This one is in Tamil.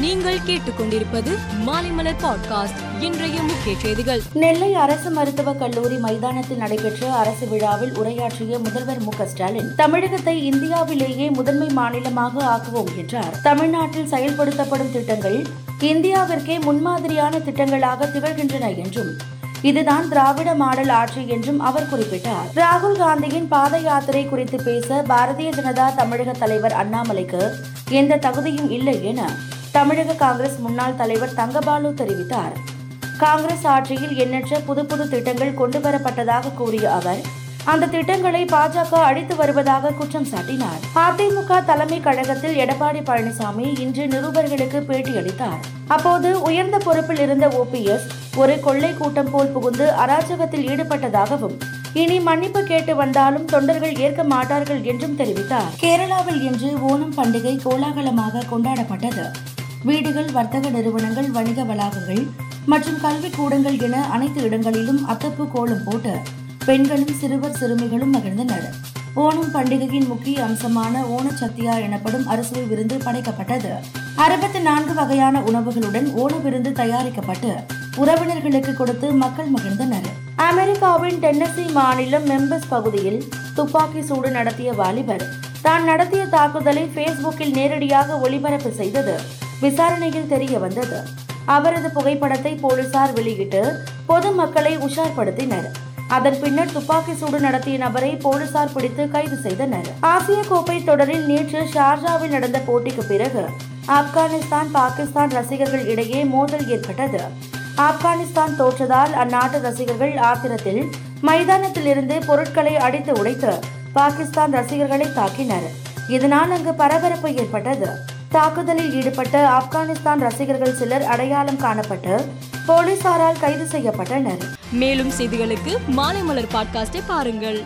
நீங்கள் கேட்டுக்கொண்டிருப்பது மாலைமலர் பாட்காஸ்ட். இன்றைய முக்கிய செய்திகள். நெல்லை அரசு மருத்துவக் கல்லூரி மைதானத்தில் நடைபெற்ற அரசு விழாவில் உரையாற்றிய முதல்வர் மு ஸ்டாலின் தமிழகத்தை இந்தியாவிலேயே முதன்மை மாநிலமாக ஆக்குவோம் என்றார். தமிழ்நாட்டில் செயல்படுத்தப்படும் திட்டங்கள் இந்தியாவிற்கே முன்மாதிரியான திட்டங்களாக திகழ்கின்றன என்றும் இதுதான் திராவிட மாடல் ஆட்சி என்றும் அவர் குறிப்பிட்டார். ராகுல் காந்தியின் பாத யாத்திரை குறித்து பேச பாரதிய ஜனதா தமிழக தலைவர் அண்ணாமலைக்கு எந்த தகுதியும் இல்லை என தமிழக காங்கிரஸ் முன்னாள் தலைவர் தங்கபாலு தெரிவித்தார். காங்கிரஸ் ஆட்சியில் எண்ணற்ற புது புது திட்டங்கள் கொண்டுவரப்பட்டதாக கூறிய அவர் அந்த திட்டங்களை பாஜக அழித்து வருவதாக குற்றம் சாட்டினார். அதிமுக தலைமை கழகத்தில் எடப்பாடி பழனிசாமி இன்று நிருபர்களுக்கு பேட்டியளித்தார். அப்போது உயர்ந்த பொறுப்பில் இருந்த ஓபிஎஸ் ஒரு கொள்ளை கூட்டம் போல் புகுந்து அராஜகத்தில் ஈடுபட்டதாகவும் இனி மன்னிப்பு கேட்டு வந்தாலும் தொண்டர்கள் ஏற்க மாட்டார்கள் என்றும் தெரிவித்தார். கேரளாவில் இன்று ஓணம் பண்டிகை கோலாகலமாக கொண்டாடப்பட்டது. வீடுகள் வர்த்தக நிறுவனங்கள் வணிக வளாகங்கள் மற்றும் கல்வி கூடங்கள் என அனைத்து இடங்களிலும் அத்தப்பு கோலம் போட்டு பெண்களும் சிறுவர் சிறுமிகளும் மகிழ்ந்தனர். ஓணம் பண்டிகையின் முக்கிய அம்சமான ஓணச்சத்தியா எனப்படும் அறுசுவை விருந்து படைக்கப்பட்டது. அறுபத்தி நான்கு வகையான உணவுகளுடன் ஓண விருந்து தயாரிக்கப்பட்டு உறவினர்களுக்கு கொடுத்து மக்கள் மகிழ்ந்தனர். அமெரிக்காவின் டென்னசி மாநிலம் மெம்பஸ் பகுதியில் துப்பாக்கி சூடு நடத்திய வாலிபர் தான் நடத்திய தாக்குதலை பேஸ்புக்கில் நேரடியாக ஒளிபரப்பு செய்தது. விசாரணையில் தெரிய வந்தது. அவரது புகைப்படத்தை போலீசார் வெளியிட்டு பொதுமக்களை உஷார்படுத்தினர். அதன் பின்னர் துப்பாக்கி சூடு நடத்திய நபரை போலீசார் பிடித்து கைது செய்தனர். ஆசிய கோப்பை தொடரில் நேற்று ஷார்ஜாவில் நடந்த போட்டிக்கு பிறகு ஆப்கானிஸ்தான் பாகிஸ்தான் ரசிகர்கள் இடையே மோதல் ஏற்பட்டது. ஆப்கானிஸ்தான் தோற்றதால் அந்நாட்டு ரசிகர்கள் ஆத்திரத்தில் மைதானத்தில் இருந்து பொருட்களை அடித்து உடைத்து பாகிஸ்தான் ரசிகர்களை தாக்கினர். இதனால் அங்கு பரபரப்பு ஏற்பட்டது. தாக்குதலில் ஈடுபட்ட ஆப்கானிஸ்தான் ரசிகர்கள் சிலர் அடையாளம் காணப்பட்டு போலீசாரால் கைது செய்யப்பட்டனர். மேலும் செய்திகளுக்கு மாலைமலர் பாட்காஸ்டை பாருங்கள்.